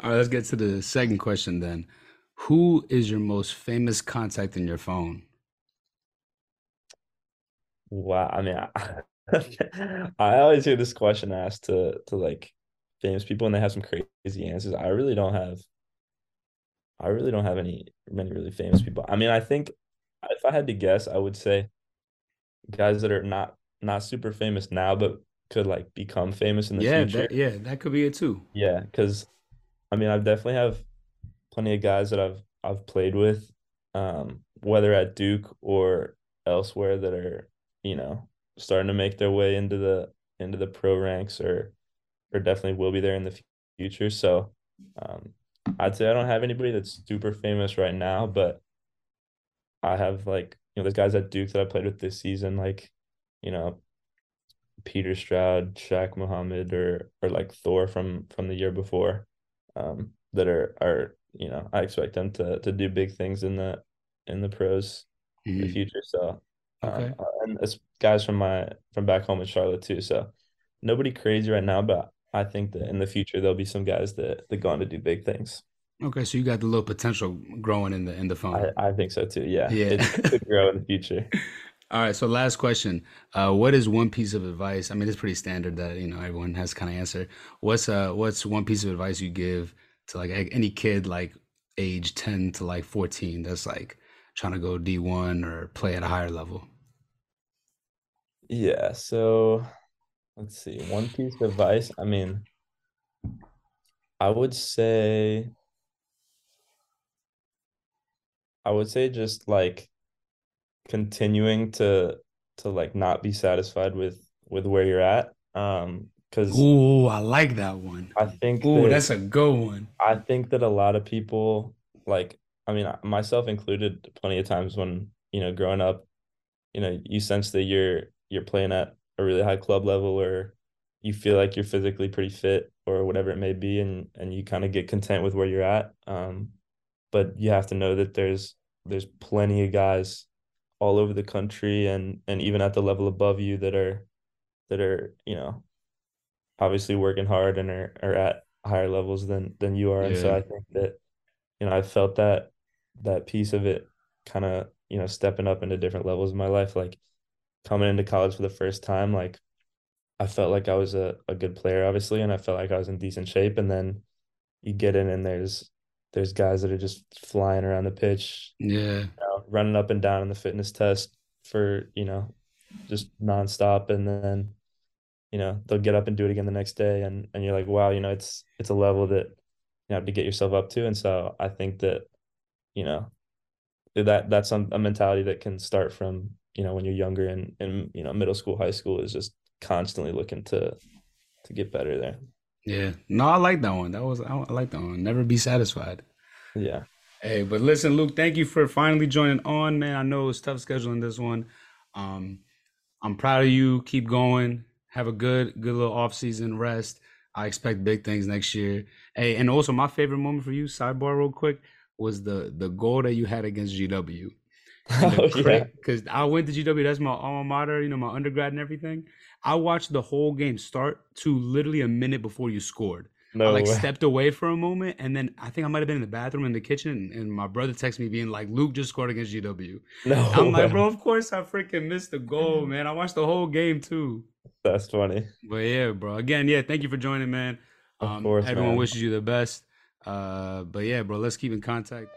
A: All right, let's get to the second question then. Who is your most famous contact in your phone?
B: Wow. I mean, I, I always hear this question asked to to like famous people, and they have some crazy answers. I really don't have. I really don't have any many really famous people. I mean, I think if I had to guess, I would say guys that are not not super famous now, but could like become famous in the
A: Yeah,
B: future.
A: that yeah, that could be it too.
B: Yeah, because I mean, I definitely have plenty of guys that I've I've played with, um, whether at Duke or elsewhere that are, you know, starting to make their way into the into the pro ranks or or definitely will be there in the future. So, um, I'd say I don't have anybody that's super famous right now, but I have like, you know, there's guys at Duke that I played with this season, like, you know, Peter Stroud, Shaq Mohammed, or or like Thor from from the year before, um, that are are you know I expect them to to do big things in the in the pros in the
A: Mhm.
B: future. So,
A: Okay.
B: um, uh, and it's guys from my from back home in Charlotte too. So, nobody crazy right now, but I think that in the future there'll be some guys that that go on to do big things.
A: Okay, so you got the little potential growing in the in the
B: I
A: phone.
B: I think so too. Yeah,
A: Yeah.
B: it could grow in the future.
A: All right, so last question. Uh, what is one piece of advice? I mean, it's pretty standard that, you know, everyone has kind of answer. What's uh what's one piece of advice you give to like any kid like age 10 to like 14 that's like trying to go D1 or play at a higher level?
B: Yeah. So let's see. One piece of advice. I mean, I would say I would say just like continuing to to like not be satisfied with with where you're at. Um, because
A: Ooh, I like that one.
B: I think
A: Ooh,
B: that
A: that's a good one.
B: I think that a lot of people like I mean myself included plenty of times when you know growing up you know you sense that you're you're playing at a really high club level or you feel like you're physically pretty fit or whatever it may be and and you kind of get content with where you're at um but you have to know that there's there's plenty of guys all over the country and and even at the level above you that are that are you know obviously working hard and are, are at higher levels than than you are. And so I think that you know I felt that that piece of it kind of you know stepping up into different levels of my life. Like coming into college for the first time like I felt like I was a, a good player obviously and I felt like I was in decent shape. And then you get in and there's there's guys that are just flying around the pitch
A: Yeah.
B: you know, running up and down in the fitness test for you know just nonstop. And then you know they'll get up and do it again the next day. And and you're like wow you know it's it's a level that you have to get yourself up to. And so I think that you know that that's some, a mentality that can start from you know when you're younger and in you know middle school high school is just constantly looking to to get better there
A: Yeah. No, I like that one. That was I, I like that one. Never be satisfied.
B: yeah
A: Hey, but listen, Luke, thank you for finally joining on, man. I know it's tough scheduling this one. Um, I'm proud of you. Keep going. Have a good, good little off season rest. I expect big things next year. Hey, and also my favorite moment for you, sidebar real quick, was the the goal that you had against GW.
B: Oh yeah
A: because I went to GW, that's my alma mater, you know, my undergrad and everything. I watched the whole game start to literally a minute before you scored.
B: No I
A: like
B: way
A: stepped away for a moment, and then I think I might have been in the bathroom in the kitchen, and, and my brother texted me being like, "Luke just scored against GW."
B: no
A: I'm like, "Bro, of course I freaking missed the goal, man. I watched the whole game too."
B: that's funny
A: But yeah, bro. Again, yeah, thank you for joining, man.
B: of
A: Um,
B: course
A: everyone
B: man
A: wishes you the best. Uh, but yeah, bro, let's keep in contact.